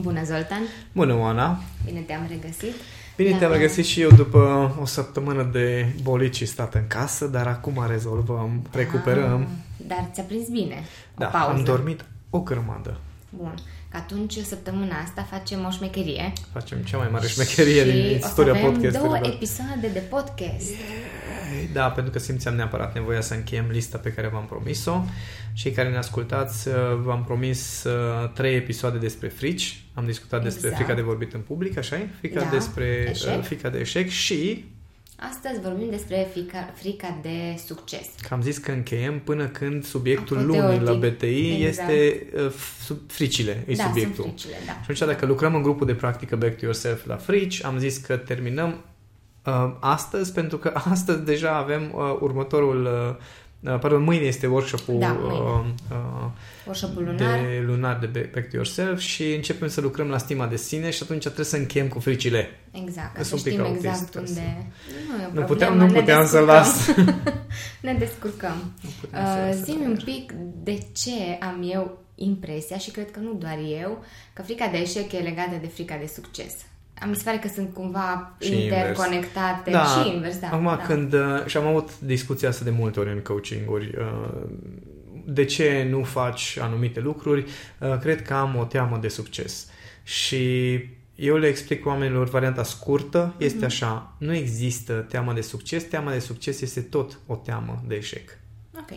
Bună, Zoltan! Bună, Oana! Bine te-am regăsit! Bine Da. te-am regăsit și eu după o săptămână de bolici stat în casă, dar acum rezolvăm, recuperăm. Ah, dar ți-a prins bine. O Da, pauză. am dormit o grămadă. Bun. Că atunci, săptămâna asta, facem o șmecherie. Facem cea mai mare șmecherie și din istoria o să avem două podcasturilor. episoade de podcast. Da, pentru că simțeam neapărat nevoia să încheiem lista pe care v-am promis-o. Cei care ne ascultați, uh, v-am promis uh, trei episoade despre frici. Am discutat despre Exact. frica de vorbit în public, așa e? Frica, Da, despre, eșec. uh, frica de eșec și Astăzi vorbim despre frica, frica de succes. că am zis că încheiem până când subiectul Apoteotic. lunii la BTI Exact. este uh, f- sub- fricile, e da, subiectul. sunt fricile, da. Și atunci, dacă lucrăm în grupul de practică Back to Yourself la frici, am zis că terminăm uh, astăzi, pentru că astăzi deja avem uh, următorul, uh, uh, pardon, mâine este workshop-ul Da, mâine. uh, uh, Workshop-ul lunar. de lunar de Back Back to Yourself și începem să lucrăm la stima de sine și atunci trebuie să încheiem cu fricile. Exact, ca Sunt să un pic știm autist, exact ca să- unde... Nu, e o Nu problemă, puteam, nu ne puteam să descurcăm. las. ne descurcăm. puteam să Uh, las Zi-mi așa. un pic de ce am eu impresia, și cred că nu doar eu, că frica de eșec e legată de frica de succes. Am mi se pare că sunt cumva Și invers. interconectate Da, și invers, da. Acum, da. când... uh, Și am avut discuția asta de multe ori în coaching-uri. uh, De ce nu faci anumite lucruri? Uh, Cred că am o teamă de succes. Și eu le explic oamenilor varianta scurtă, este Mhm. așa, nu există teamă de succes, teama de succes este tot o teamă de eșec. Ok.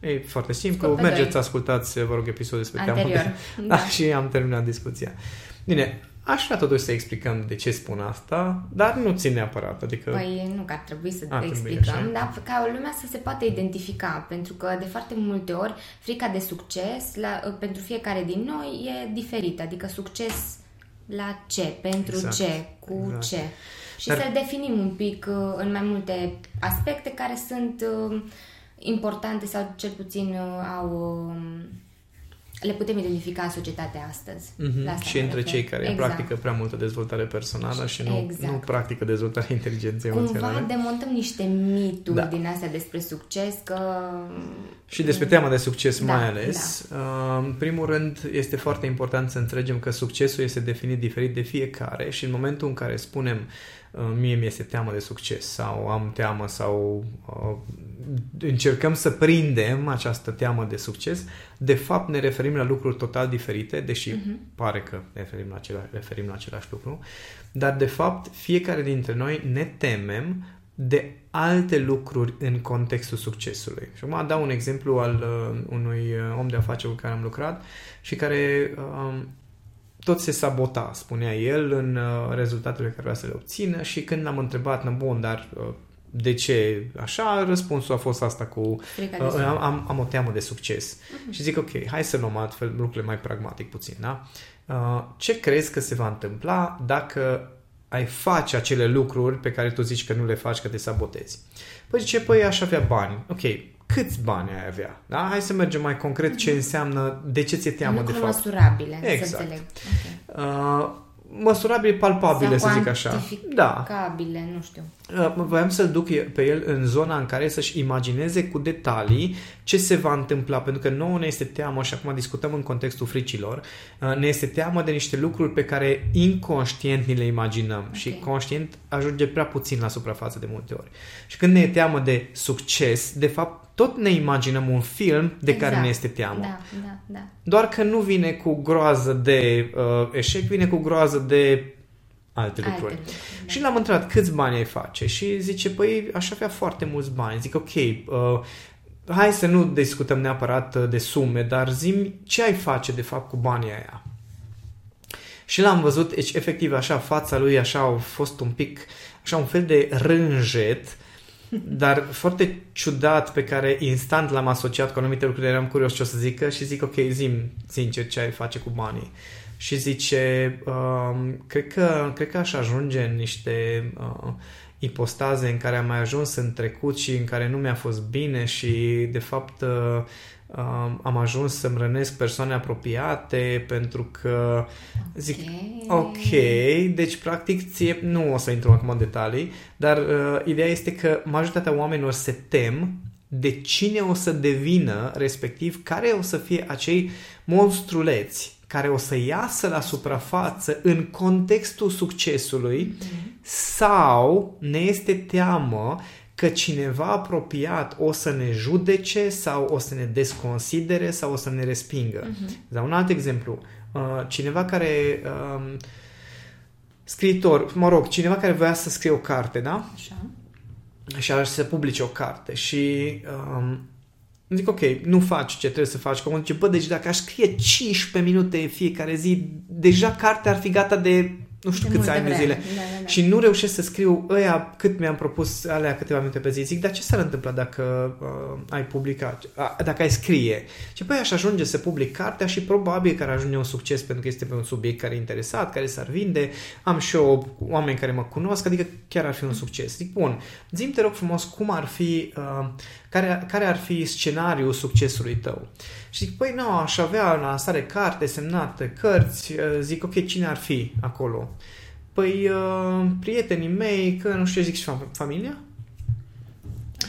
E foarte simplu, Scurt pe mergeți, doi. ascultați, vă rog, episodul despre teamă de Anterior. Da, și am terminat discuția. Bine, aș vrea totuși să explicăm de ce spun asta, dar nu țin neapărat, adică... Păi nu că ar trebui să Ar te trebui, explicăm, așa. dar ca lumea să se poată identifica, pentru că de foarte multe ori frica de succes la, pentru fiecare din noi e diferită, adică succes la ce, pentru Exact. ce, cu Exact. ce. Și Dar- să definim un pic uh, în mai multe aspecte care sunt uh, importante sau cel puțin uh, au um, le putem identifica în societatea astăzi. Mhm. La asta Și mă între refer. cei care exact. practică prea multă dezvoltare personală și nu, Exact. nu practică dezvoltarea inteligenței Cumva emoționale. demontăm niște mituri Da. din astea despre succes, că... Și despre teama de succes Da, mai ales. Uh, În primul rând, este foarte important să înțelegem că succesul este definit diferit de fiecare și în momentul în care spunem uh, mie mi este teamă de succes sau am teamă sau uh, încercăm să prindem această teamă de succes, de fapt ne referim la lucruri total diferite, deși Mhm. pare că ne referim la, acela, referim la același lucru, dar de fapt fiecare dintre noi ne temem de alte lucruri în contextul succesului. Și acum dau un exemplu al uh, unui uh, om de afaceri cu care am lucrat și care uh, tot se sabota, spunea el, în uh, rezultatele care vrea să le obțină și când l-am întrebat, "Nă, bun, dar uh, de ce așa, răspunsul a fost asta cu Frica de uh, succes. am, am, am o teamă de succes. Și zic, ok, hai să luăm altfel lucrurile mai pragmatic puțin, da? Uh, ce crezi că se va întâmpla dacă ai face acele lucruri pe care tu zici că nu le faci, că te sabotezi? Păi zice, păi aș avea bani. Ok, câți bani ai avea? Da? Hai să mergem mai concret ce înseamnă, de ce ți-e teamă de lucruri fapt. măsurabile, Exact. să înțeleg. Ok. Uh, măsurabile, palpabile, Sau să zic așa. Da. cuantificabile, nu știu. Uh, Voiam să-l duc pe el în zona în care să-și imagineze cu detalii ce se va întâmpla, pentru că nouă ne este teamă, și acum discutăm în contextul fricilor, uh, ne este teamă de niște lucruri pe care inconștient ni le imaginăm și conștient ajunge prea puțin la suprafață de multe ori. Și când ne e teamă de succes, de fapt tot ne imaginăm un film de Exact. care ne este teamă. Da, da, da. Doar că nu vine cu groază de uh, eșec, vine cu groază de alte lucruri. Alte lucruri, da. Și l-am întrebat câți bani ai face și zice, păi aș avea foarte mulți bani. Zic, ok, uh, hai să nu discutăm neapărat uh, de sume, dar zim ce ai face de fapt cu banii aia. Și l-am văzut, deci efectiv așa, fața lui așa a fost un pic, așa un fel de rânjet, dar foarte ciudat pe care instant l-am asociat cu anumite lucruri, eram curios ce o să zică și zic, ok, zim sincer ce ai face cu banii. Și zice, um, cred, că, cred că aș ajunge în niște uh, ipostaze în care am mai ajuns în trecut și în care nu mi-a fost bine și de fapt uh, um, am ajuns să-mi rănesc persoane apropiate pentru că zic, ok, deci practic ție, nu o să intru acum în detalii, dar uh, ideea este că majoritatea oamenilor se tem de cine o să devină, respectiv care o să fie acei monstruleți care o să iasă la suprafață în contextul succesului mm-hmm. sau ne este teamă că cineva apropiat o să ne judece sau o să ne desconsidere sau o să ne respingă. Uh-huh. Dar un alt exemplu, uh, cineva care um, scriitor, mă rog, cineva care voia să scrie o carte, da? Așa. Și ar să publice o carte și um, zic, ok, nu faci ce trebuie să faci. Cum zice, bă, deci dacă aș scrie 15 minute fiecare zi, deja cartea ar fi gata de nu știu câți ani de zile. Da, da, da. Și nu reușesc să scriu ăia cât mi-am propus alea câteva minute pe zi. Zic, dar ce s-ar întâmpla dacă uh, ai publicat, uh, dacă ai scrie? Și păi aș ajunge să public cartea și probabil că ar ajunge un succes pentru că este pe un subiect care e interesat, care s-ar vinde. Am și eu oameni care mă cunosc, adică chiar ar fi un succes. Zic, bun, zim te rog frumos cum ar fi, uh, care, care ar fi scenariul succesului tău? Și zic, păi nu, aș avea în lansare carte semnate, cărți, uh, zic, ok, cine ar fi acolo? Păi, uh, prietenii mei, că nu știu, zic și familia?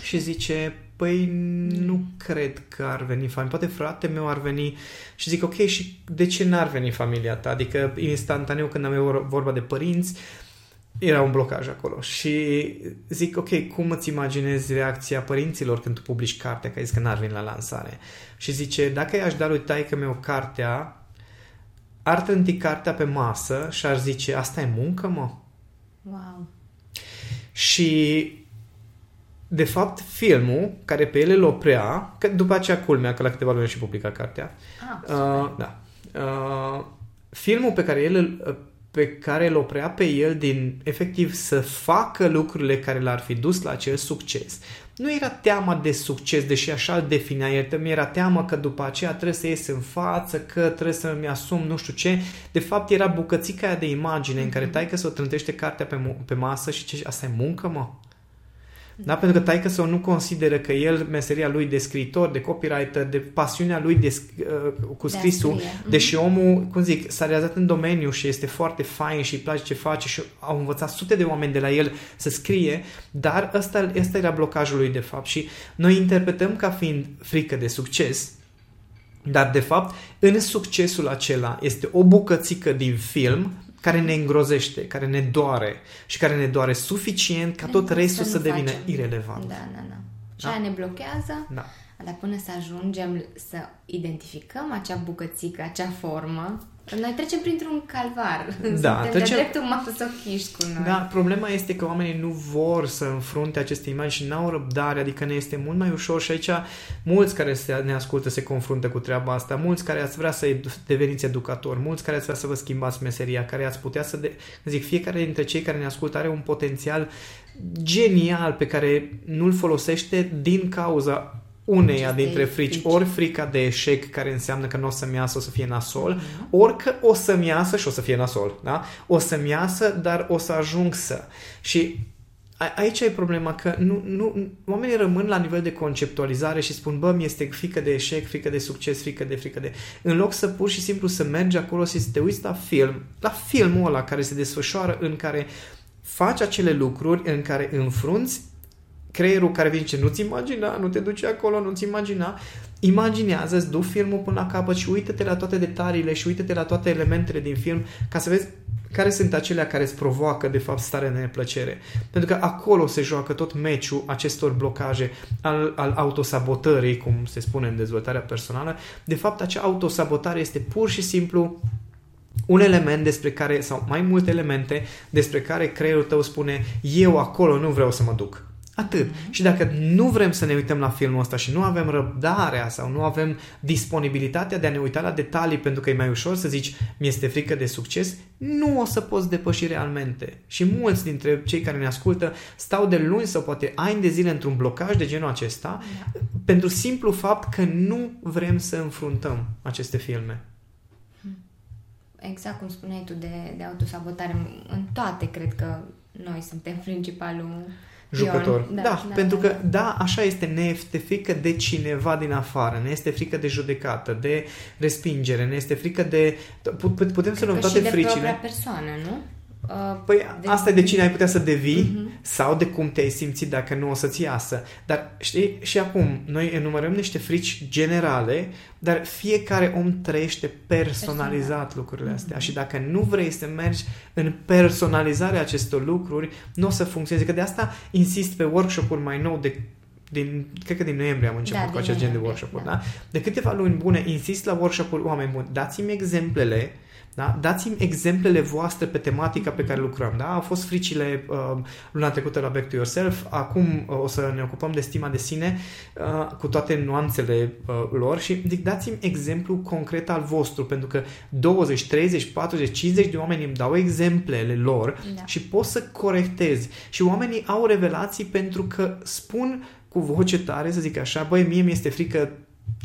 Și zice, păi nu cred că ar veni familia. Poate frate meu ar veni și zic, ok, și de ce n-ar veni familia ta? Adică instantaneu când am vorba de părinți, era un blocaj acolo și zic, ok, cum îți imaginezi reacția părinților când tu publici cartea, că ai zis că n-ar veni la lansare? Și zice, dacă i-aș da lui taică meu cartea, ar trânti cartea pe masă și ar zice, asta e muncă, mă? Wow. Și de fapt, filmul care pe el îl oprea, că după aceea culmea, că la câteva luni și publica cartea. Ah, uh, da. Uh, filmul pe care el îl pe care îl oprea pe el din efectiv să facă lucrurile care l-ar fi dus la acel succes. Nu era teama de succes, deși așa îl definea el, mi era teamă că după aceea trebuie să ies în față, că trebuie să-mi asum nu știu ce. De fapt era bucățica aia de imagine în care mhm. tai că se o trântește cartea pe, pe masă și ce, asta e muncă, mă? Da? Pentru că taică sau nu consideră că el, meseria lui de scriitor, de copywriter, de pasiunea lui de, uh, cu scrisul, de mhm. deși omul, cum zic, s-a realizat în domeniu și este foarte fain și îi place ce face și au învățat sute de oameni de la el să scrie, dar ăsta, ăsta era blocajul lui de fapt și noi interpretăm ca fiind frică de succes, dar de fapt în succesul acela este o bucățică din film care ne îngrozește, care ne doare și care ne doare suficient ca tot restul să, să devină facem. irelevant. Da, da, da. Și da? ne blochează, da. dar până să ajungem să identificăm acea bucățică, acea formă, noi trecem printr-un calvar. Da, Suntem trecem... de dreptul masochiști cu noi. Da, problema este că oamenii nu vor să înfrunte aceste imagini și n-au răbdare, adică ne este mult mai ușor și aici mulți care se, ne ascultă se confruntă cu treaba asta, mulți care ați vrea să deveniți educatori, mulți care ați vrea să vă schimbați meseria, care ați putea să, de... zic, fiecare dintre cei care ne ascultă are un potențial genial pe care nu-l folosește din cauza uneia dintre frici, frici, ori frica de eșec, care înseamnă că nu o să-mi iasă, o să fie nasol, mm-hmm. ori că o să-mi iasă și o să fie nasol, da? O să-mi iasă, dar o să ajung să. Și a, aici e problema că nu, nu, oamenii rămân la nivel de conceptualizare și spun, bă, mi-este frică de eșec, frică de succes, frică de frică de... În loc să pur și simplu să mergi acolo și să te uiți la film, la filmul ăla care se desfășoară în care faci acele lucruri în care înfrunți creierul care vine ce nu-ți imagina, nu te duce acolo, nu-ți imagina, imaginează, îți du filmul până la capăt și uită-te la toate detaliile și uită-te la toate elementele din film ca să vezi care sunt acelea care îți provoacă, de fapt, starea de neplăcere. Pentru că acolo se joacă tot meciul acestor blocaje al, al autosabotării, cum se spune în dezvoltarea personală. De fapt, acea autosabotare este pur și simplu un element despre care, sau mai multe elemente despre care creierul tău spune eu acolo nu vreau să mă duc. Atât. Și dacă nu vrem să ne uităm la filmul ăsta și nu avem răbdarea sau nu avem disponibilitatea de a ne uita la detalii pentru că e mai ușor să zici mi-este frică de succes, nu o să poți depăși realmente. Și mulți dintre cei care ne ascultă stau de luni sau poate ani de zile într-un blocaj de genul acesta da. pentru simplu fapt că nu vrem să înfruntăm aceste filme. Exact cum spuneai tu de, de autosabotare, în toate cred că noi suntem principalul jucător. Da, da, da, pentru da, că, da. da, așa este, ne este frică de cineva din afară, ne este frică de judecată, de respingere, ne este frică de... Putem să luăm toate și fricile. de persoană, nu? Uh, păi de... asta e de cine ai putea să devii, uh-huh. Sau de cum te-ai simțit dacă nu o să-ți iasă. Dar știi, și acum, noi enumerăm niște frici generale, dar fiecare om trăiește personalizat Personal. lucrurile astea. Mm-hmm. Și dacă nu vrei să mergi în personalizarea acestor lucruri, nu o să funcționeze. Că de asta insist pe workshop-uri mai nou de din, cred că din noiembrie am început da, cu acest gen de workshop-uri, da. da? De câteva luni bune insist la workshop-uri, oameni buni, dați-mi exemplele da? Dați-mi exemplele voastre pe tematica pe care lucrăm. Da? Au fost fricile uh, luna trecută la Back to Yourself, acum uh, o să ne ocupăm de stima de sine uh, cu toate nuanțele uh, lor și zic, dați-mi exemplu concret al vostru, pentru că 20, 30, 40, 50 de oameni îmi dau exemplele lor da. și pot să corectez. Și oamenii au revelații pentru că spun cu voce tare, să zic așa, băi, mie mi-este frică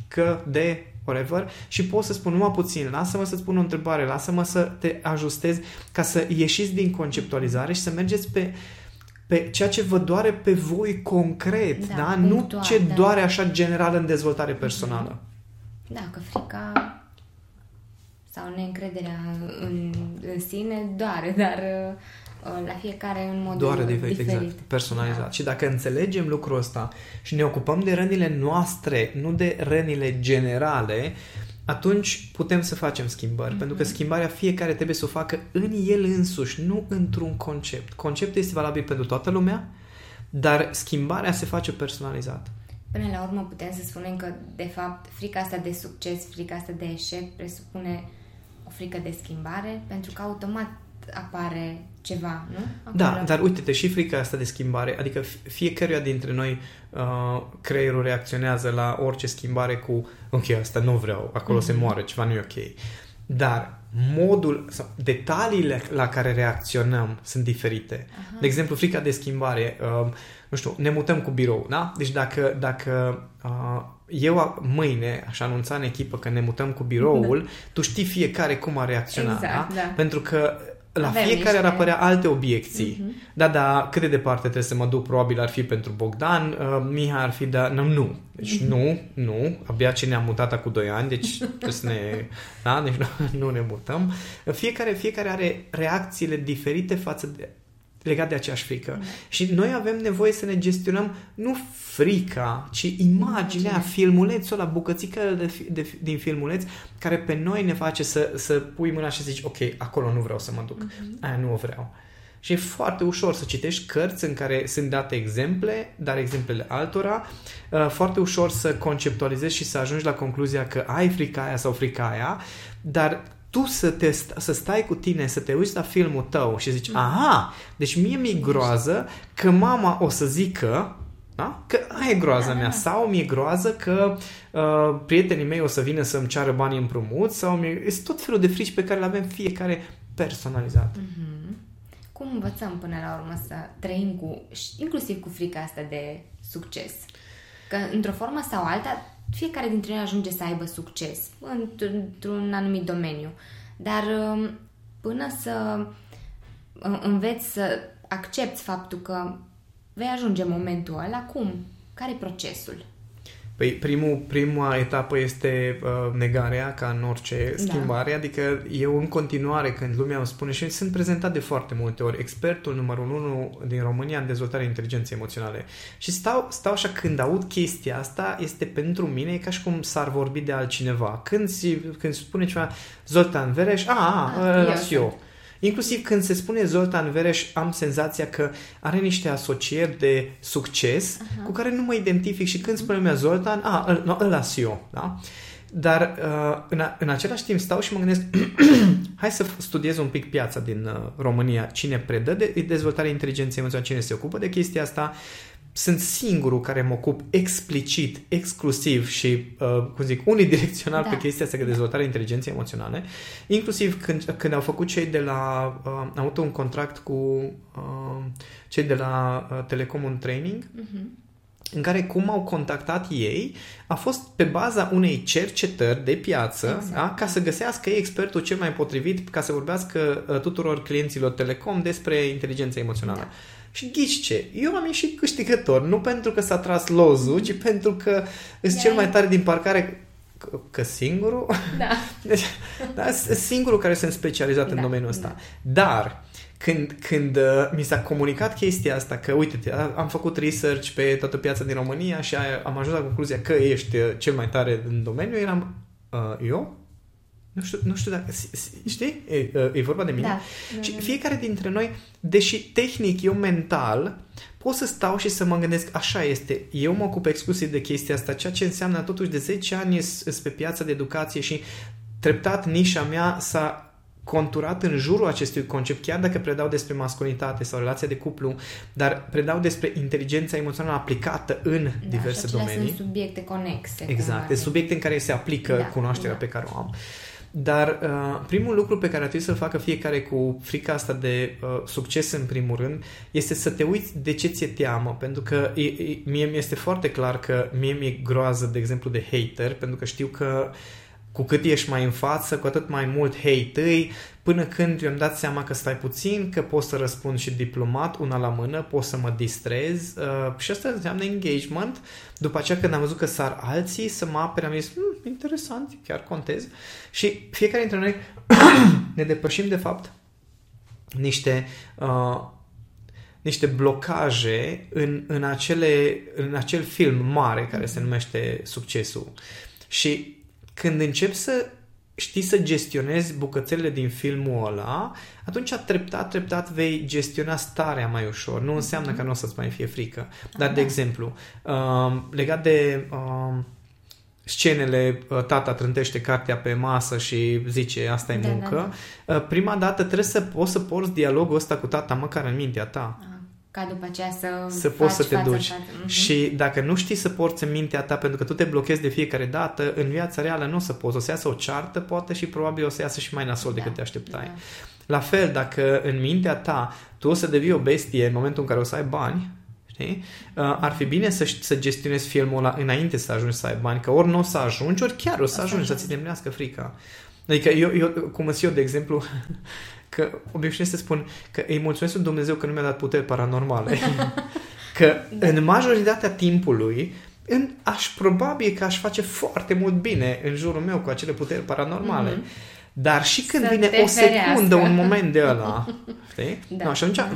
că de whatever, și pot să spun numai puțin, lasă-mă să-ți pun o întrebare, lasă-mă să te ajustez ca să ieșiți din conceptualizare și să mergeți pe pe ceea ce vă doare pe voi concret, da? da? Nu ce da. doare așa general în dezvoltare personală. Da, că frica sau neîncrederea în, în sine doare, dar Uh, la fiecare în mod Doar diferit, diferit. exact, personalizat. Da. Și dacă înțelegem lucrul ăsta și ne ocupăm de rănile noastre, nu de rănile generale, atunci putem să facem schimbări. Mm-hmm. Pentru că schimbarea fiecare trebuie să o facă în el însuși, nu într-un concept. Conceptul este valabil pentru toată lumea, dar schimbarea se face personalizat. Până la urmă putem să spunem că, de fapt, frica asta de succes, frica asta de eșec presupune o frică de schimbare, pentru că automat apare ceva, nu? Acolo. Da, dar uite-te, și frica asta de schimbare, adică fiecăruia dintre noi uh, creierul reacționează la orice schimbare cu ok, asta nu vreau, acolo mm-hmm. se mhm. moare, ceva nu e ok. Dar modul sau detaliile la care reacționăm sunt diferite. Aha. De exemplu, frica de schimbare, uh, nu știu, ne mutăm cu birou, da? Deci dacă, dacă uh, eu mâine aș anunța în echipă că ne mutăm cu biroul, da. tu știi fiecare cum a reacționat, exact, da? da? Pentru că la Avem fiecare niște... ar apărea alte obiecții. Uh-huh. Da, da, cât de departe trebuie să mă duc, probabil ar fi pentru Bogdan, uh, Miha ar fi, da, nu, nu. Deci uh-huh. nu, nu, abia ce ne-am mutat cu 2 ani, deci trebuie să ne, da, deci nu, nu ne mutăm. Fiecare, fiecare are reacțiile diferite față de legat de aceeași frică. Mm. Și noi avem nevoie să ne gestionăm nu frica, ci imaginea, Imagine. filmulețul ăla, bucățică de, de, din filmuleț, care pe noi ne face să, să pui mâna și să zici, ok, acolo nu vreau să mă duc, mm-hmm. aia nu o vreau. Și e foarte ușor să citești cărți în care sunt date exemple, dar exemplele altora, uh, foarte ușor să conceptualizezi și să ajungi la concluzia că ai frica aia sau frica aia, dar tu să, te, să stai cu tine, să te uiți la filmul tău și zici, mm. aha, deci mie mi-e groază că mama o să zică da? Că aia e groaza da, mea. Da. Sau mi-e groază că uh, prietenii mei o să vină să-mi ceară bani împrumut sau mi Este tot felul de frici pe care le avem fiecare personalizat. Mm-hmm. Cum învățăm până la urmă să trăim cu, inclusiv cu frica asta de succes? Că într-o formă sau alta fiecare dintre noi ajunge să aibă succes într-un anumit domeniu. Dar um, până să înveți să accepti faptul că vei ajunge momentul ăla, cum? Care e procesul? Păi primul, prima etapă este uh, negarea, ca în orice da. schimbare, adică eu în continuare, când lumea îmi spune, și sunt prezentat de foarte multe ori, expertul numărul unu din România în dezvoltarea inteligenței emoționale. Și stau, stau așa, când aud chestia asta, este pentru mine, e ca și cum s-ar vorbi de altcineva. Când, când spune ceva, Zoltan Vereș, a, a, a ah, eu. eu Inclusiv când se spune Zoltan Vereș, am senzația că are niște asocieri de succes uh-huh. cu care nu mă identific și când spune lumea Zoltan, a, îl, no, îl las eu, da? Dar uh, în, în același timp stau și mă gândesc, hai să studiez un pic piața din uh, România, cine predă de dezvoltare inteligenței emoționale, cine se ocupă de chestia asta, sunt singurul care mă ocup explicit, exclusiv și, uh, cum zic, unidirecțional da. pe chestia asta de dezvoltare inteligenței emoționale, inclusiv când, când au făcut cei de la, uh, am avut un contract cu uh, cei de la uh, Telecom un training, uh-huh în care cum au contactat ei a fost pe baza unei cercetări de piață exact. da? ca să găsească ei expertul cel mai potrivit ca să vorbească uh, tuturor clienților Telecom despre inteligența emoțională. Da. Și ghici ce? Eu am ieșit câștigător, nu pentru că s-a tras lozul, ci pentru că sunt cel mai tare din parcare că, că singurul? Da. Deci, da, singurul care sunt specializat da. în domeniul ăsta. Da. Dar când, când uh, mi s-a comunicat chestia asta, că uite, am făcut research pe toată piața din România și am ajuns la concluzia că ești uh, cel mai tare în domeniu, eram uh, eu? Nu știu, nu știu dacă... Știi? E, uh, e vorba de mine. Da. Și fiecare dintre noi, deși tehnic eu mental, pot să stau și să mă gândesc, așa este, eu mă ocup exclusiv de chestia asta, ceea ce înseamnă totuși de 10 ani sunt pe piața de educație și treptat nișa mea s-a conturat în jurul acestui concept, chiar dacă predau despre masculinitate sau relația de cuplu, dar predau despre inteligența emoțională aplicată în da, diverse și domenii. sunt subiecte conexe. Exact, de subiecte în care se aplică Da, cunoașterea da. pe care o am. Dar uh, primul lucru pe care ar trebui să-l facă fiecare cu frica asta de uh, succes în primul rând este să te uiți de ce ți-e teamă, pentru că e, e, mie mi este foarte clar că mie mi-e groază, de exemplu, de hater, pentru că știu că cu cât ești mai în față, cu atât mai mult hate îi, până când eu am dat seama că stai puțin, că pot să răspund și diplomat, una la mână, pot să mă distrez uh, și asta înseamnă engagement. După aceea când am văzut că sar alții să mă apere, am zis, hm, interesant, chiar contez. Și fiecare dintre noi ne depășim de fapt niște uh, niște blocaje în, în, acele, în acel film mare care se numește Succesul. Și când începi să știi să gestionezi bucățelele din filmul ăla, atunci treptat, treptat vei gestiona starea mai ușor. Nu înseamnă că nu o să-ți mai fie frică. Dar, de da. exemplu, uh, legat de uh, scenele, uh, tata trântește cartea pe masă și zice asta e Da, da, muncă, uh, prima dată trebuie să poți să porți dialogul ăsta cu tata măcar în mintea ta Ah, Ca după aceea să să faci poți să te față în duci. față. Mhm. Și dacă nu știi să porți în mintea ta, pentru că tu te blochezi de fiecare dată, în viața reală nu o să poți. O să iasă o ceartă, poate, și probabil o să iasă și mai nasol decât te așteptai. Da. La fel, dacă în mintea ta tu o să devii o bestie în momentul în care o să ai bani, știi? Uh, ar fi bine să, să gestionezi filmul ăla înainte să ajungi să ai bani, că ori nu o să ajungi, ori chiar o să să ajungi să-ți ajungi. deminească frica. Adică eu, eu cum sunt eu, de exemplu, că obișnuiesc să spun că îi mulțumesc lui Dumnezeu că nu mi-a dat puteri paranormale. că Da. în majoritatea timpului în, aș probabil că aș face foarte mult bine în jurul meu cu acele puteri paranormale. Mhm. Dar și când Să vine te o secundă, ferească. un moment de ăla, știi? Da. No, și atunci,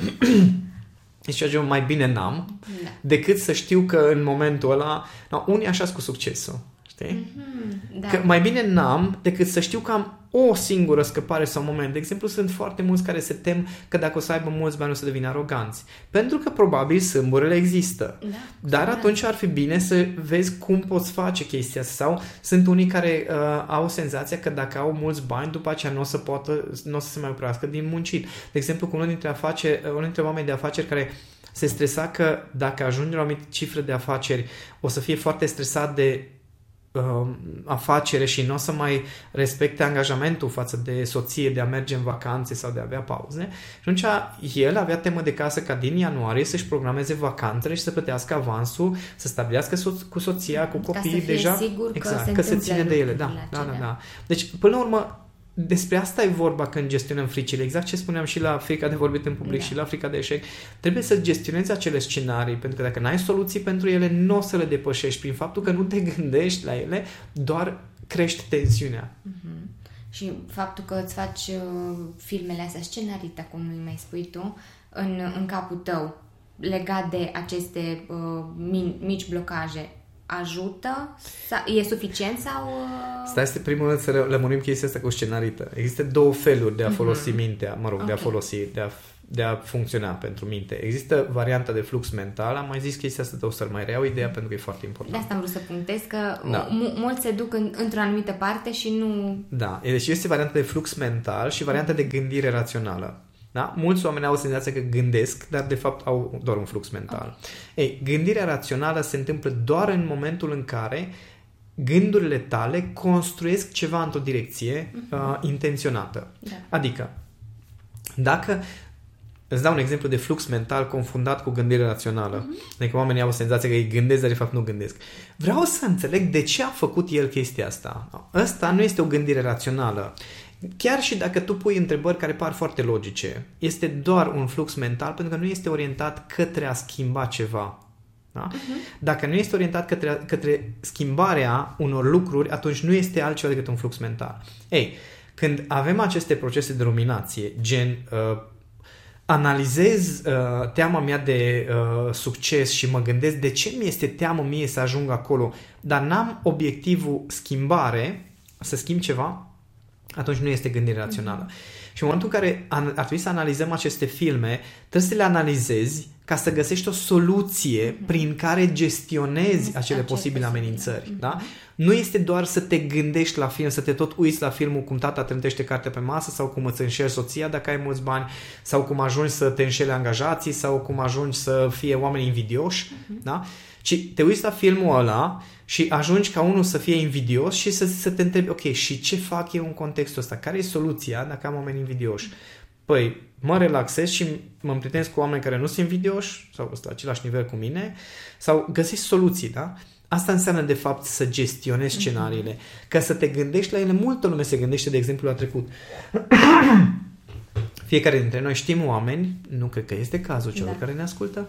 deci eu mai bine n-am Da. decât să știu că în momentul ăla, no, unii așa cu succesul, știi? Mhm, Da. Că mai bine n-am decât să știu că am o singură scăpare sau moment. De exemplu, sunt foarte mulți care se tem că dacă o să aibă mulți bani o să devină aroganți. Pentru că probabil sâmburele există. Da, Dar da. atunci ar fi bine să vezi cum poți face chestia asta. Sau sunt unii care uh, au senzația că dacă au mulți bani, după aceea nu o să poată, nu o să se mai oprească din muncit. De exemplu, cu unul dintre, afaceri, unul dintre oameni de afaceri care se stresa că dacă ajunge la o anumită cifră de afaceri, o să fie foarte stresat de uh, afacere și nu o să mai respecte angajamentul față de soție de a merge în vacanțe sau de a avea pauze. Și atunci el avea temă de casă ca din ianuarie să-și programeze vacanțele și să plătească avansul, să stabilească so- cu soția, cu Ca să copiii fie deja. sigur că exact, se că se întâmplă ține de ele. Da, lucrurile da, da, acelea. da. Deci, până la urmă, despre asta e vorba când gestionăm fricile. Exact ce spuneam și la frica de vorbit în public Da. și la frica de eșec. Trebuie să gestionezi acele scenarii, pentru că dacă n-ai soluții pentru ele, nu o să le depășești. Prin faptul că nu te gândești la ele, doar crești tensiunea. Mhm. Și faptul că îți faci uh, filmele astea scenarite, cum îi mai spui tu, în, în capul tău, legat de aceste uh, min, mici blocaje, ajută? Sa, e suficient sau... Uh... Stai să primul rând să lămurim chestia asta cu scenarită. Există două feluri de a folosi mintea, mă rog, de a Ok. folosi, de a, de a funcționa pentru minte. Există varianta de flux mental, am mai zis chestia asta, o să mai reiau ideea pentru că e foarte De important. asta am vrut să punctez că Da. da. mulți se duc în, într-o anumită parte și nu... Da, deci este varianta de flux mental și varianta de gândire rațională. Da? Mulți oameni au senzația că gândesc, dar de fapt au doar un flux mental. Ei, gândirea rațională se întâmplă doar în momentul în care gândurile tale construiesc ceva într-o direcție uh, intenționată. Da. Adică, dacă îți dau un exemplu de flux mental confundat cu gândire rațională, mm-hmm. adică oamenii au senzația că ei gândesc, dar de fapt nu gândesc. Vreau să înțeleg de ce a făcut el chestia asta. Ăsta nu este o gândire rațională. Chiar și dacă tu pui întrebări care par foarte logice, este doar un flux mental pentru că nu este orientat către a schimba ceva. Da? Uh-huh. Dacă nu este orientat către, către schimbarea unor lucruri, atunci nu este altceva decât un flux mental. Ei, când avem aceste procese de ruminație, gen uh, analizez uh, teama mea de uh, succes și mă gândesc de ce mi este teamă mie să ajung acolo, dar n-am obiectivul schimbare, să schimb ceva, atunci nu este gândire rațională. Mm-hmm. Și în momentul în care ar trebui să analizăm aceste filme, trebuie să le analizezi ca să găsești o soluție mm-hmm. prin care gestionezi acele posibile amenințări. Mm-hmm. Da? Nu este doar să te gândești la film, să te tot uiți la filmul cum tata trântește carte pe masă sau cum îți înșeli soția dacă ai mulți bani sau cum ajungi să te înșeli angajații sau cum ajungi să fie oameni invidioși. Mm-hmm. Da? Ci te uiți la filmul ăla și ajungi ca unul să fie invidios și să, să te întrebi, ok, și ce fac eu în contextul ăsta? Care e soluția dacă am oameni invidioși? Păi, mă relaxez și mă împrietenesc cu oameni care nu sunt invidioși sau sunt la același nivel cu mine sau găsesc soluții, da? Asta înseamnă, de fapt, să gestionezi mhm. scenariile. Ca să te gândești la ele, multă lume se gândește, de exemplu, la trecut. Fiecare dintre noi știm oameni, nu cred că este cazul celor da. care ne ascultă,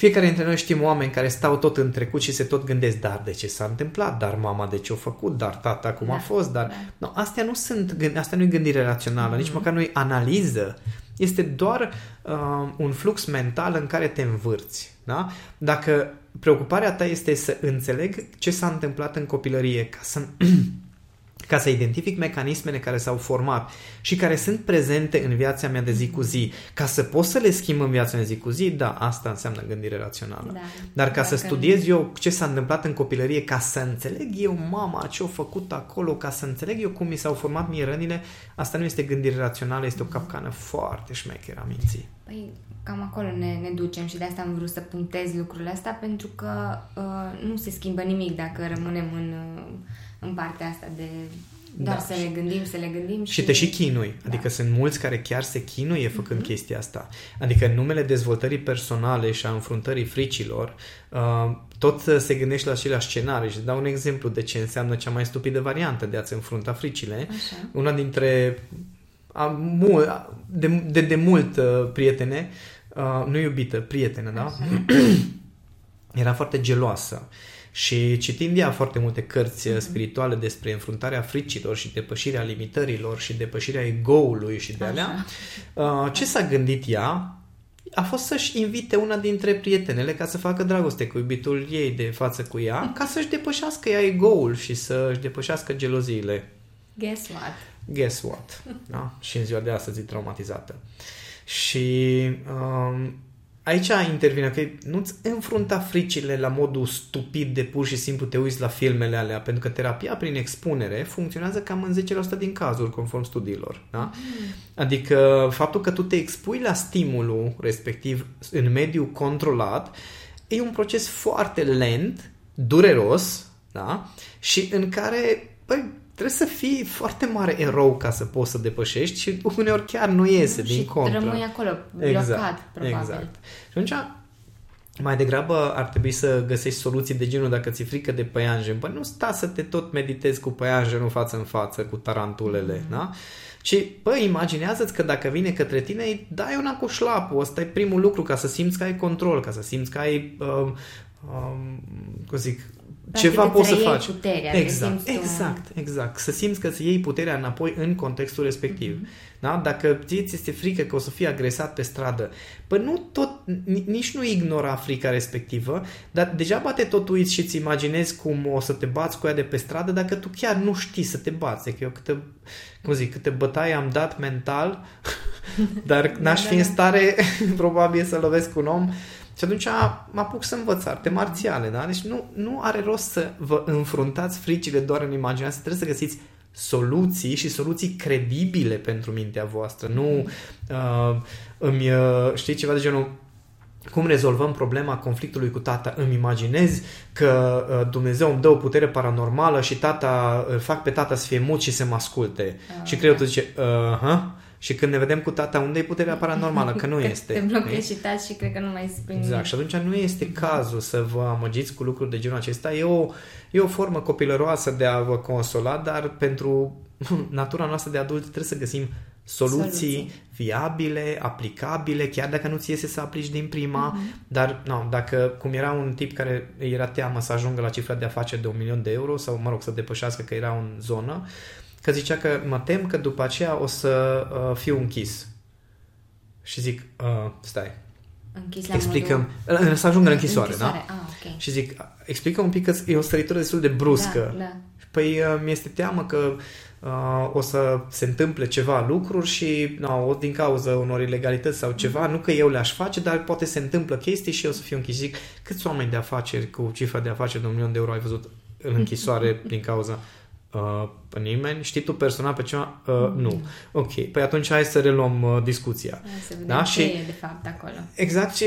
fiecare dintre noi știm oameni care stau tot în trecut și se tot gândesc, dar de ce s-a întâmplat, dar mama de ce a făcut, dar tata cum da. a fost, dar... Da. No, astea nu sunt, asta nu e gândire rațională, mm-hmm. nici măcar nu e analiză. Este doar uh, un flux mental în care te învârți. Da? Dacă preocuparea ta este să înțeleg ce s-a întâmplat în copilărie, ca să ca să identific mecanismele care s-au format și care sunt prezente în viața mea de zi cu zi, ca să pot să le schimb în viața mea de zi cu zi, da, asta înseamnă gândire rațională. Da. Dar ca Dacă să studiez eu ce s-a întâmplat în copilărie, ca să înțeleg eu mama ce a făcut acolo, ca să înțeleg eu cum mi s-au format mie rănile, asta nu este gândire rațională, este o capcană foarte șmecheră a minții. Păi, cam acolo ne, ne ducem și de asta am vrut să punctez lucrurile astea, pentru că uh, nu se schimbă nimic dacă rămânem în... Uh, în partea asta de doar da. să le gândim, să le gândim și... Și te și chinui. Da. Adică sunt mulți care chiar se chinuie făcând uh-huh. chestia asta. Adică în numele dezvoltării personale și a înfruntării fricilor, uh, tot se gândește la aceleași scenarii. Și dau un exemplu de ce înseamnă cea mai stupidă variantă de a-ți înfrunta fricile. Așa. Una dintre de, de, de mult uh, prietene, uh, nu iubită, prietenă, da? Era foarte geloasă. Și citind ea foarte multe cărți mm-hmm. spirituale despre înfruntarea fricilor și depășirea limitărilor și depășirea ego-ului și de alea, uh, ce s-a gândit ea a fost să-și invite una dintre prietenele ca să facă dragoste cu iubitul ei de față cu ea, mm. ca să-și depășească ea ego-ul și să-și depășească geloziile. Guess what? Guess what? Da? Și în ziua de astăzi e traumatizată. Și um, aici intervine că nu-ți înfrunta fricile la modul stupid de pur și simplu te uiți la filmele alea, pentru că terapia prin expunere funcționează cam în 10% din cazuri, conform studiilor. Da? Mm. Adică faptul că tu te expui la stimulul respectiv în mediul controlat e un proces foarte lent, dureros, da? și în care băi, trebuie să fii foarte mare erou ca să poți să depășești și uneori chiar nu iese și din contră. rămâi acolo, blocat, exact, probabil. Exact. Și atunci mai degrabă ar trebui să găsești soluții de genul dacă ți-e frică de păianjen. Păi nu sta să te tot meditezi cu păianjenul față în față, cu tarantulele, mm. da? Și, păi, imaginează-ți că dacă vine către tine, îi dai una cu șlapul. Ăsta e primul lucru, ca să simți că ai control, ca să simți că ai, uh, uh, cum zic, ceva poți să faci. Puterea, exact, exact, tu... exact. Să simți că să iei puterea înapoi în contextul respectiv. Mm-hmm. Da? Dacă ți este frică că o să fii agresat pe stradă, păi nu tot, nici nu ignora frica respectivă, dar degeaba te tot uiți și ți imaginezi cum o să te bați cu ea de pe stradă dacă tu chiar nu știi să te bați. Că eu câte, cum zic, câte bătaie am dat mental, dar n-aș fi în stare probabil să lovesc un om și atunci mă apuc să învăț arte marțiale, da? Deci nu, nu are rost să vă înfruntați fricile doar în imaginație, trebuie să găsiți soluții și soluții credibile pentru mintea voastră. Nu uh, îmi, uh, știi, ceva de genul cum rezolvăm problema conflictului cu tata? Îmi imaginez că uh, Dumnezeu îmi dă o putere paranormală și tata, îl fac pe tata să fie mut și să mă asculte. Uh, și creierul zice, uh-huh, și când ne vedem cu tata, unde e puterea paranormală? Că nu este. Te blochezi și taci și cred că nu mai spui Exact. Și atunci nu este cazul să vă amăgiți cu lucruri de genul acesta. E o, e o formă copilăroasă de a vă consola, dar pentru natura noastră de adult trebuie să găsim soluții, soluții. viabile, aplicabile, chiar dacă nu ți iese să aplici din prima, uh-huh. dar no, dacă, cum era un tip care era teamă să ajungă la cifra de afaceri de un milion de euro sau, mă rog, să depășească că era în zonă, uh, că zicea că mă tem că după aceea o să uh, fiu închis. Și zic, uh, stai, Închis la explicăm, modul... să ajung în închisoare, închisoare. da? Ah, ok. Și zic, explică un pic că e o săritură destul de bruscă. Da, da. Păi uh, mi-este teamă că uh, o să se întâmple ceva lucruri și no, o din cauza unor ilegalități sau ceva, nu că eu le-aș face, dar poate se întâmplă chestii și eu să fiu închis. Zic, câți oameni de afaceri cu cifra de afaceri de un milion de euro ai văzut în închisoare din cauza Uh, nimeni? Știi tu personal pe ceva? Uh, nu. Ok, păi atunci hai să reluăm uh, discuția. Hai să vedem Da, ce și- e de fapt acolo. Exact și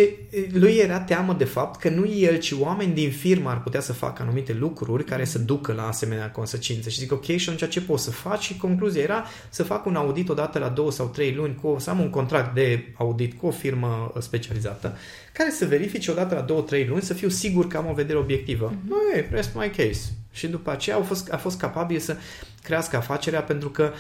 lui era teamă de fapt că nu el, ci oameni din firmă ar putea să facă anumite lucruri care să ducă la asemenea consecințe. Și zic, ok, și atunci ce poți să faci? Și concluzia era să fac un audit odată la două sau trei luni, cu, să am un contract de audit cu o firmă specializată, care să verifice odată la două, trei luni, să fiu sigur că am o vedere obiectivă. Mhm. Nu, mm-hmm. rest my case. Și după aceea au fost, a fost capabil să crească afacerea pentru că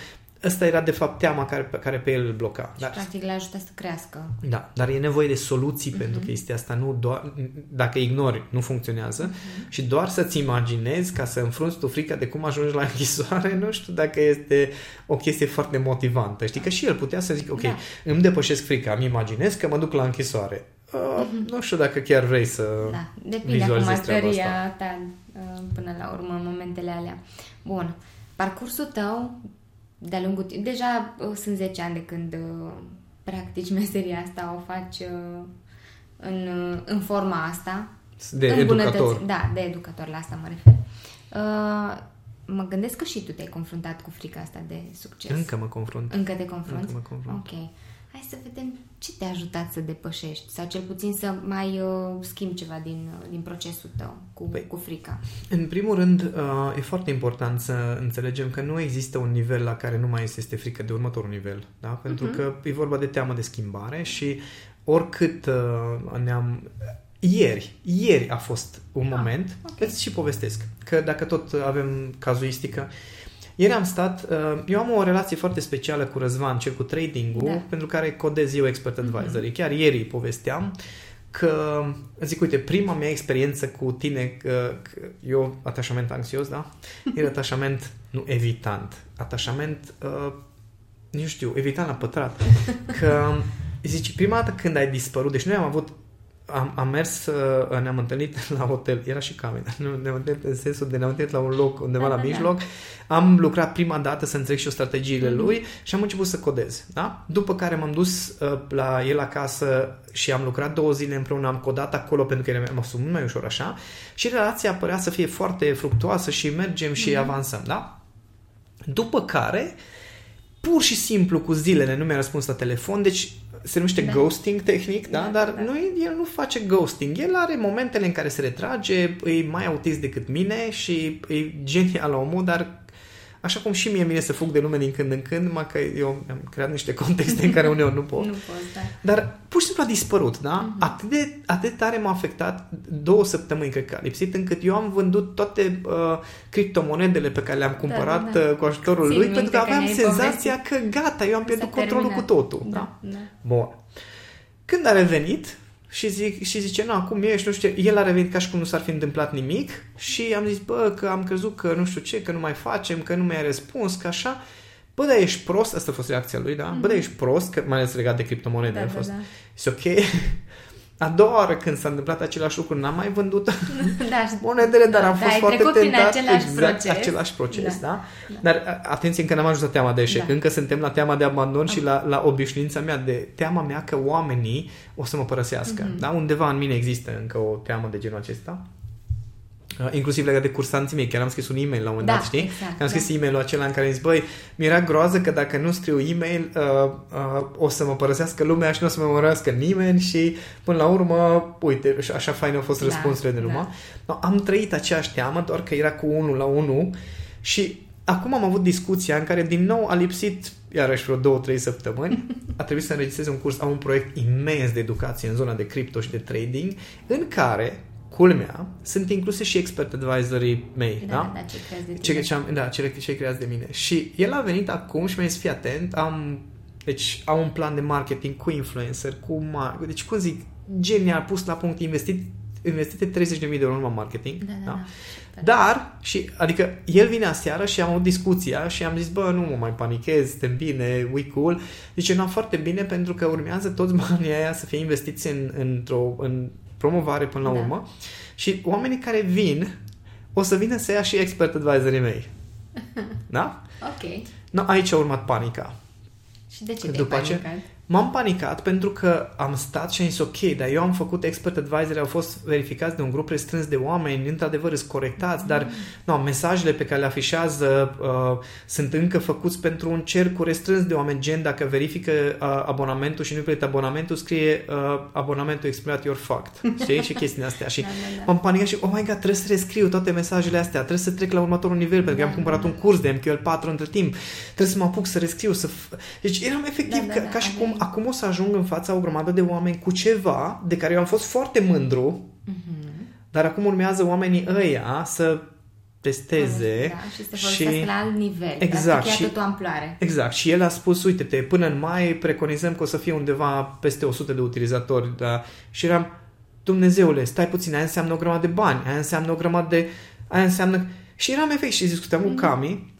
ăsta era de fapt teama care, pe care pe el îl bloca. Dar Practic l-a ajutat să crească. da, dar e nevoie de soluții Mhm. uh-huh. pentru chestia asta, nu doar, dacă ignori, nu funcționează Mhm. uh-huh. și doar să-ți imaginezi ca să înfrunți tu frica de cum ajungi la închisoare, nu știu dacă este o chestie foarte motivantă. Știi că și el putea să zic, ok, Da. da. îmi depășesc frica, îmi imaginez că mă duc la închisoare. Uh, uh-huh. Nu știu dacă chiar vrei să Mhm. Da, depinde acum vizualizezi treaba asta. stăria ta uh, până la urmă în momentele alea. Bun, parcursul tău de-a lungul timp, deja uh, sunt 10 ani de când uh, practici meseria asta, o faci uh, în, uh, în forma asta. De Îmbunătăți- educator. Da, de educator, la asta mă refer. Uh, mă gândesc că și tu te-ai confruntat cu frica asta de succes. Încă mă confrunt. Încă te confrunți? Încă mă confrunt. Ok. Hai să vedem ce te-a ajutat să depășești sau cel puțin să mai uh, schimbi ceva din, uh, din procesul tău cu, Păi- cu frica. În primul rând, uh, e foarte important să înțelegem că nu există un nivel la care nu mai este, este frică de următorul nivel, da? Pentru Mhm. că e vorba de teamă de schimbare și oricât uh, ne-am... Ieri, ieri a fost un Ah, moment, ok. îți și povestesc, că dacă tot avem cazuistică, ieri am stat, uh, eu am o relație foarte specială cu Răzvan, cel cu trading-ul, Da. pentru care codez eu expert advisory. Chiar ieri îi povesteam că, zic, uite, prima mea experiență cu tine, că, că eu, atașament anxios, da? Era atașament, nu evitant, atașament, uh, nu știu, evitant la pătrat. Că, zici, prima dată când ai dispărut, deci noi am avut am, am mers, uh, ne-am întâlnit la hotel, era și camera, nu, ne-am întâlnit în sensul de ne-am întâlnit la un loc undeva Da, la da, da. mijloc, am lucrat prima dată să înțeleg și eu strategiile Mhm. lui și am început să codez, da? După care m-am dus uh, la el acasă și am lucrat două zile împreună, am codat acolo pentru că era m-a fost mult mai ușor așa și relația părea să fie foarte fructuoasă și mergem și Mhm. avansăm, da? După care, pur și simplu cu zilele nu mi-a răspuns la telefon, deci se numește Da. ghosting tehnic, da? Da, Dar da. nu, el nu face ghosting. El are momentele în care se retrage, e mai autist decât mine și e genial omul, dar așa cum și mie mine să fug de lume din când în când, numai că eu am creat niște contexte în care uneori nu pot. Nu poți, da. Dar pur și simplu a dispărut, da? Mhm. Atât, de, atât de tare m-a afectat, două săptămâni cred că a lipsit, încât eu am vândut toate uh, criptomonedele pe care le-am cumpărat da. uh, cu ajutorul Țin lui, minte pentru că că aveam ne-ai senzația că gata, eu am pierdut S-a controlul terminat. cu totul. Da? Da, da. Bun. Când a revenit și, zic, și zice, nu, acum ești, nu știu ce, el a revenit ca și cum nu s-ar fi întâmplat nimic și am zis, bă, că am crezut că nu știu ce, că nu mai facem, că nu mi-ai răspuns, că așa. Bă, dar ești prost, asta a fost reacția lui, da? Bă, dar ești prost, că mai ales legat de criptomonede Da, a da, fost. da. Și ok. A doua oară când s-a întâmplat același lucru, n-am mai vândut da, și- monedele, dar am Da, fost ai foarte trecut prin tentat. același exact, proces. același proces, da? Da. da? Dar a- atenție, încă n-am ajuns la teama de eșec. Da. Încă suntem la teama de abandon și la, la obișnuința mea de teama mea că oamenii o să mă părăsească. Mhm. Da? Undeva în mine există încă o teamă de genul acesta. Uh, inclusiv legat de cursanții mei. Chiar am scris un e-mail la un moment Da, dat, știi? exact, Că am scris da. e-mailul acela în care am zis, băi, mi-era groază că dacă nu scriu e-mail uh, uh, o să mă părăsească lumea și nu o să mă urmărească nimeni și până la urmă, uite, și așa fain au fost Da, răspunsurile de da. numai. No, am trăit aceeași teamă, doar că era cu unul la unul și acum am avut discuția în care din nou a lipsit iarăși vreo două, trei săptămâni. A trebuit să înregistrez un curs, am un proiect imens de educație în zona de cripto și de trading, în care, culmea, sunt incluse și expert advisorii mei. Da, da? da, ce crezi de Ce, tine. ce am, da, cele ce creați de mine. Și el a venit acum și mi-a zis, fii atent, am, deci am un plan de marketing cu influencer, cu mar- deci cum zic, genial, pus la punct, investit investite 30.000 de euro în marketing. Da, da, da. Dar, și, adică el vine aseară și am avut discuția și am zis, bă, nu mă mai panichez, suntem bine, we cool. Zice, nu, foarte bine pentru că urmează toți banii aia să fie investiți în, într-o în promovare până la Da. urmă și oamenii care vin o să vină să ia și expert advisorii mei. Da? Ok. No, aici a urmat panica. Și de ce te-ai După ce- panicat? M-am panicat pentru că am stat și am zis ok, dar eu am făcut expert advisory, au fost verificați de un grup restrâns de oameni, într-adevăr sunt corectați, dar nu, mesajele pe care le afișează uh, sunt încă făcuți pentru un cerc restrâns de oameni, gen dacă verifică uh, abonamentul și nu plătit abonamentul, scrie uh, abonamentul expirat your fucked. Știi? Și chestiile astea. Și Da, da, da. M-am panicat și, oh my god, trebuie să rescriu toate mesajele astea, trebuie să trec la următorul nivel, pentru că Da, am cumpărat da, un curs de MQL4 între timp, trebuie să mă apuc să rescriu, să... F... Deci eram efectiv Da, da, ca, da, ca și cum aveai- acum o să ajung în fața o grămadă de oameni cu ceva de care eu am fost foarte mândru, Mhm. dar acum urmează oamenii ăia să testeze Da, și să folosească la alt nivel. Exact, Practic, ia și- tot o amploare. Exact. Și el a spus, uite-te, până în mai preconizăm că o să fie undeva peste 100 de utilizatori. Da? Și eram, Dumnezeule, stai puțin, aia înseamnă o grămadă de bani, aia înseamnă o grămadă de... Aia înseamnă... Și eram efect și discutam cu Cami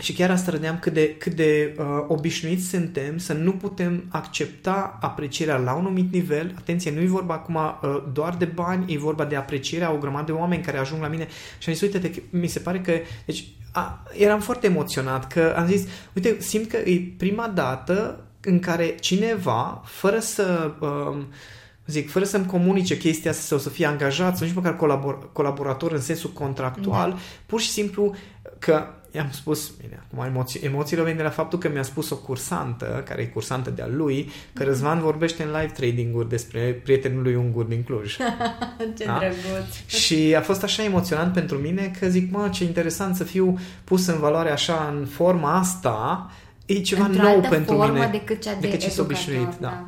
și chiar asta râdeam cât de, cât de uh, obișnuiți suntem să nu putem accepta aprecierea la un anumit nivel. Atenție, nu e vorba acum uh, doar de bani, e vorba de aprecierea o grămadă de oameni care ajung la mine și am zis, uite, că mi se pare că... Deci, a, eram foarte emoționat că am zis, uite, simt că e prima dată în care cineva, fără să... Um, zic, fără să-mi comunice chestia asta sau să fie angajat sau nici măcar colabor- colaborator în sensul contractual, da. pur și simplu că i-am spus, bine, acum emoții, emoțiile vin de la faptul că mi-a spus o cursantă, care e cursantă de-a lui, că Răzvan vorbește în live trading-uri despre prietenul lui ungur din Cluj. Ce Da? drăguț. Și a fost așa emoționant pentru mine că zic, mă, ce interesant să fiu pus în valoare așa în forma asta, e ceva Într-o nou altă pentru formă mine. decât cea de decât ce s-a educator, obișnuit, da. da.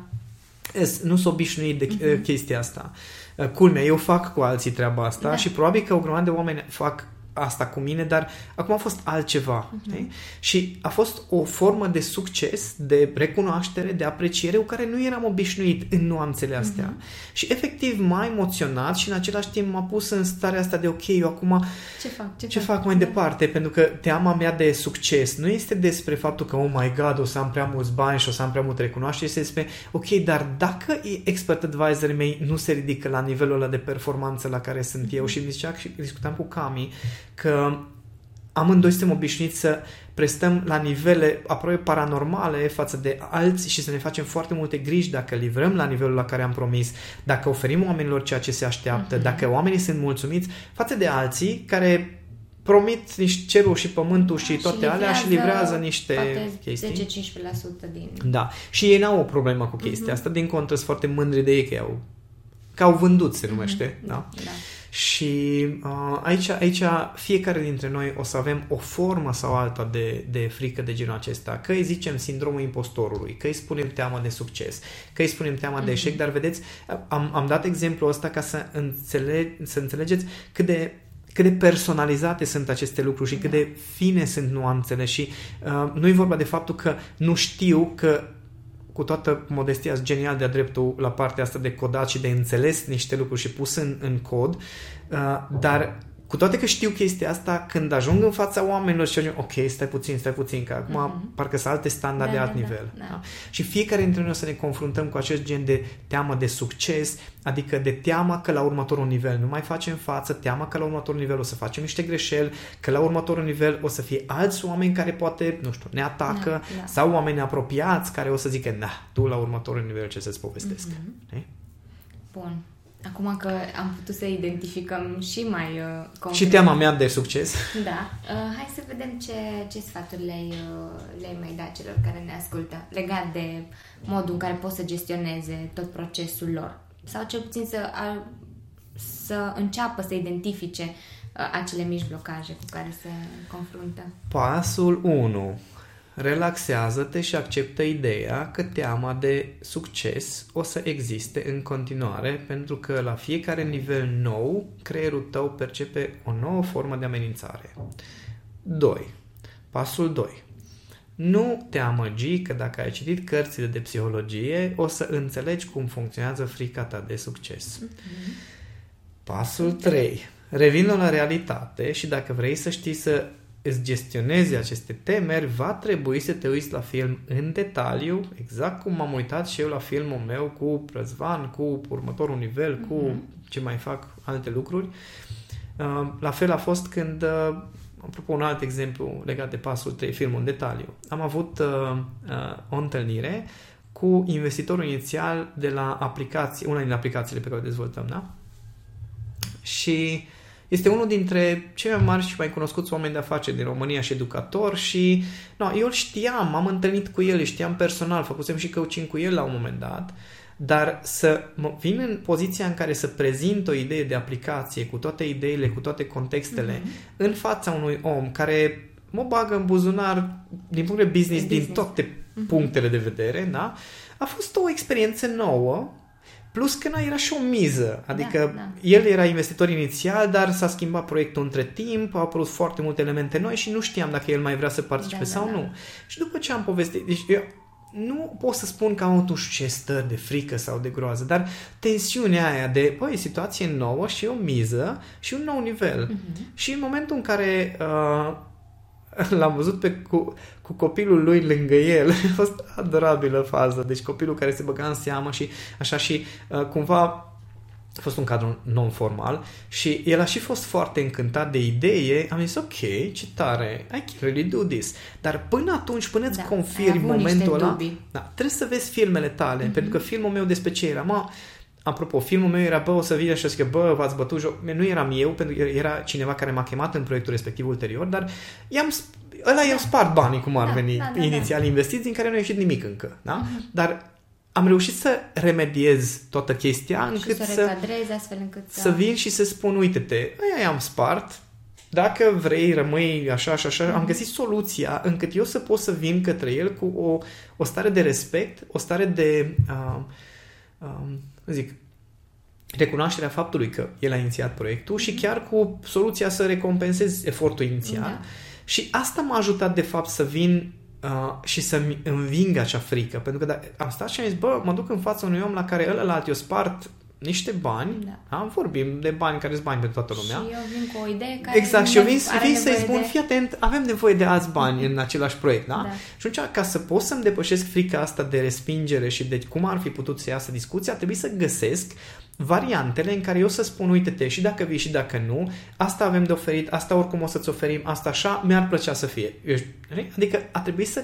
Es, nu sunt obișnuit de Mhm. uh chestia asta. Uh, Culmea, eu fac cu alții treaba asta Da. și probabil că o grămadă de oameni fac asta cu mine, dar acum a fost altceva. Mhm. știi? Și a fost o formă de succes, de recunoaștere, de apreciere cu care nu eram obișnuit în nuanțele astea. Mhm. Și efectiv m-a emoționat și în același timp m-a pus în starea asta de ok, eu acum Ce fac? Ce, ce fac mai departe? Pentru că teama mea de succes nu este despre faptul că, oh my god, o să am prea mulți bani și o să am prea multă recunoaștere, este despre, ok, dar dacă expert advisorii mei nu se ridică la nivelul ăla de performanță la care sunt eu și îmi zicea și discutam cu Cami că amândoi suntem obișnuiți să prestăm la nivele aproape paranormale față de alții și să ne facem foarte multe griji dacă livrăm la nivelul la care am promis, dacă oferim oamenilor ceea ce se așteaptă, Mhm. dacă oamenii sunt mulțumiți față de alții care promit niște cerul și pământul și toate alea și livrează niște poate chestii. 10-15% din... Da. Și ei n-au o problemă cu chestia asta, din contră sunt foarte mândri de ei că au că au vândut, se numește. Da? da. Și uh, aici, aici fiecare dintre noi o să avem o formă sau alta de, de frică de genul acesta. Că îi zicem sindromul impostorului, că îi spunem teama de succes, că îi spunem teama de eșec, dar vedeți, am, am dat exemplul ăsta ca să, înțele- să înțelegeți cât de cât de personalizate sunt aceste lucruri și cât de fine sunt nuanțele. Și uh, nu e vorba de faptul că nu știu că cu toată modestia, sunt genial de-a dreptul la partea asta de codat și de înțeles niște lucruri și pus în, în cod, uh, dar cu toate că știu chestia asta, când ajung în fața oamenilor și ajung, ok, stai puțin, stai puțin, că acum Mhm. parcă sunt alte standarde, Da, alt da, da, nivel. da. Da? Și fiecare dintre noi o să ne confruntăm cu acest gen de teamă de succes, adică de teama că la următorul nivel nu mai facem față, teama că la următorul nivel o să facem niște greșeli, că la următorul nivel o să fie alți oameni care poate, nu știu, ne atacă, Da, da. sau oameni apropiați care o să zică, da, tu la următorul nivel ce să-ți povestesc. Mm-hmm. Bun. Acum că am putut să identificăm și mai uh, concret. Și teama mea de succes. Da. Uh, hai să vedem ce, ce sfaturi le-ai, uh, le-ai mai dat celor care ne ascultă legat de modul în care pot să gestioneze tot procesul lor. Sau cel puțin să, a, să înceapă să identifice uh, acele mici blocaje cu care se confruntă. Pasul 1. Relaxează-te și acceptă ideea că teama de succes o să existe în continuare pentru că la fiecare nivel nou creierul tău percepe o nouă formă de amenințare. 2. Pasul 2. Nu te amăgi că dacă ai citit cărțile de psihologie, o să înțelegi cum funcționează frica ta de succes. Pasul 3. Revin la realitate și dacă vrei să știi să îți gestionezi aceste temeri, va trebui să te uiți la film în detaliu, exact cum m-am uitat și eu la filmul meu cu Răzvan, cu următorul nivel, mm-hmm. cu mhm. ce mai fac alte lucruri. Uh, la fel a fost când, uh, apropo un alt exemplu legat de pasul 3, filmul în detaliu. Am avut uh, o întâlnire cu investitorul inițial de la aplicații, una din aplicațiile pe care o dezvoltăm, da? Și este unul dintre cei mai mari și mai cunoscuți oameni de afaceri din România și educator și no, eu îl știam, am întâlnit cu el, știam personal, făcusem și coaching cu el la un moment dat, dar să mă vin în poziția în care să prezint o idee de aplicație cu toate ideile, cu toate contextele mm-hmm. în fața unui om care mă bagă în buzunar din punct de business, de business. din toate mm-hmm. punctele de vedere, da? A fost o experiență nouă Plus că na, era și o miză. Adică da, da. el era investitor inițial, dar s-a schimbat proiectul între timp, au apărut foarte multe elemente noi și nu știam dacă el mai vrea să participe da, sau da, nu. Da. Și după ce am povestit, deci eu nu pot să spun că am avut ce stări de frică sau de groază, dar tensiunea aia de, băi, situație nouă și o miză și un nou nivel. Uh-huh. Și în momentul în care uh, l-am văzut pe, cu, cu copilul lui lângă el. A fost adorabilă fază. Deci copilul care se băga în seamă și așa și uh, cumva a fost un cadru non-formal și el a și fost foarte încântat de idee. Am zis, ok, ce tare, I can really do this. Dar până atunci, până îți da, confirmi momentul ăla, da, trebuie să vezi filmele tale, mm-hmm. pentru că filmul meu despre ce era? Mă, apropo, filmul meu era, bă, o să vină și să zică, bă, v-ați bătut joc. Nu eram eu, pentru că era cineva care m-a chemat în proiectul respectiv ulterior, dar i-am, ăla da. i-am spart banii, cum ar da, veni, da, da, inițial da. investiți, din care nu a ieșit nimic încă. Da? Uh-huh. Dar am reușit să remediez toată chestia încât și să, să astfel încât să... să vin și să spun, uite-te, aia i-am spart, dacă vrei, rămâi așa și așa, mm-hmm. am mhm. găsit soluția încât eu să pot să vin către el cu o, o stare de respect, o stare de, uh, uh, zic, recunoașterea faptului că el a inițiat proiectul și chiar cu soluția să recompensez efortul inițial. Da. Și asta m-a ajutat, de fapt, să vin uh, și să-mi înving acea frică. Pentru că da, am stat și am zis, bă, mă duc în fața unui om la care ăla eu spart niște bani, da. da? vorbim de bani care sunt bani pentru toată lumea. Și eu vin cu o idee care Exact, și eu vin, vin să-i spun, de... fii atent, avem nevoie de alți bani în același proiect, da? da? Și atunci, ca să pot să-mi depășesc frica asta de respingere și de cum ar fi putut să iasă discuția, trebuie să găsesc variantele în care eu să spun, uite-te, și dacă vii și dacă nu, asta avem de oferit, asta oricum o să-ți oferim, asta așa, mi-ar plăcea să fie. Adică a trebuit să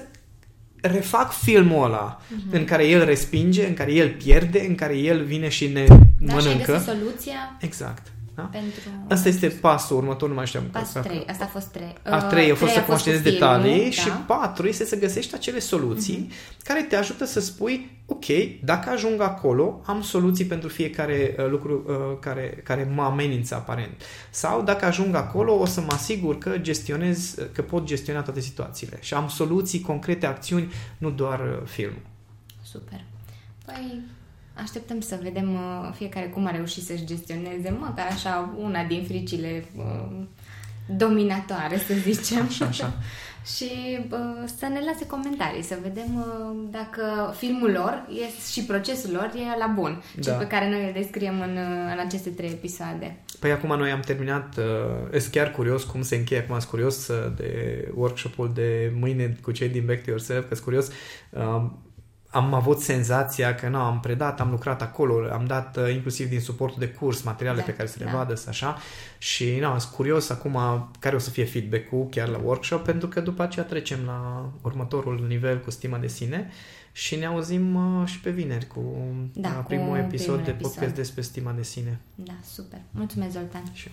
refac filmul ăla uh-huh. în care el respinge, în care el pierde, în care el vine și ne da, mănâncă. Și soluția. Exact. Da? Pentru... Asta este pasul următor, nu mai știu. Pasul 3, asta a fost 3. A 3 a fost să conștientezi detalii da? și 4 este să găsești acele soluții uh-huh. care te ajută să spui, ok, dacă ajung acolo, am soluții pentru fiecare uh, lucru uh, care, care mă amenință aparent. Sau dacă ajung acolo, o să mă asigur că gestionez, că pot gestiona toate situațiile și am soluții concrete, acțiuni, nu doar uh, film. Super. Păi, Așteptăm să vedem uh, fiecare cum a reușit să-și gestioneze, măcar așa, una din fricile uh, dominatoare, să zicem. Așa, așa. și uh, să ne lase comentarii, să vedem uh, dacă filmul lor e, și procesul lor e la bun, da. cel pe care noi îl descriem în, uh, în aceste trei episoade. Păi acum noi am terminat, uh, sunt chiar curios cum se încheie, acum sunt curios uh, de workshop-ul de mâine cu cei din Back to Yourself, că sunt curios uh, am avut senzația că nu, am predat, am lucrat acolo, am dat uh, inclusiv din suportul de curs materiale da, pe care să le da. vadă, să așa și nu, sunt curios acum care o să fie feedback-ul chiar la workshop pentru că după aceea trecem la următorul nivel cu stima de sine și ne auzim uh, și pe vineri cu da, uh, primul cu episod primul de podcast episod. despre stima de sine. Da, super. Mulțumesc, Zoltan. Și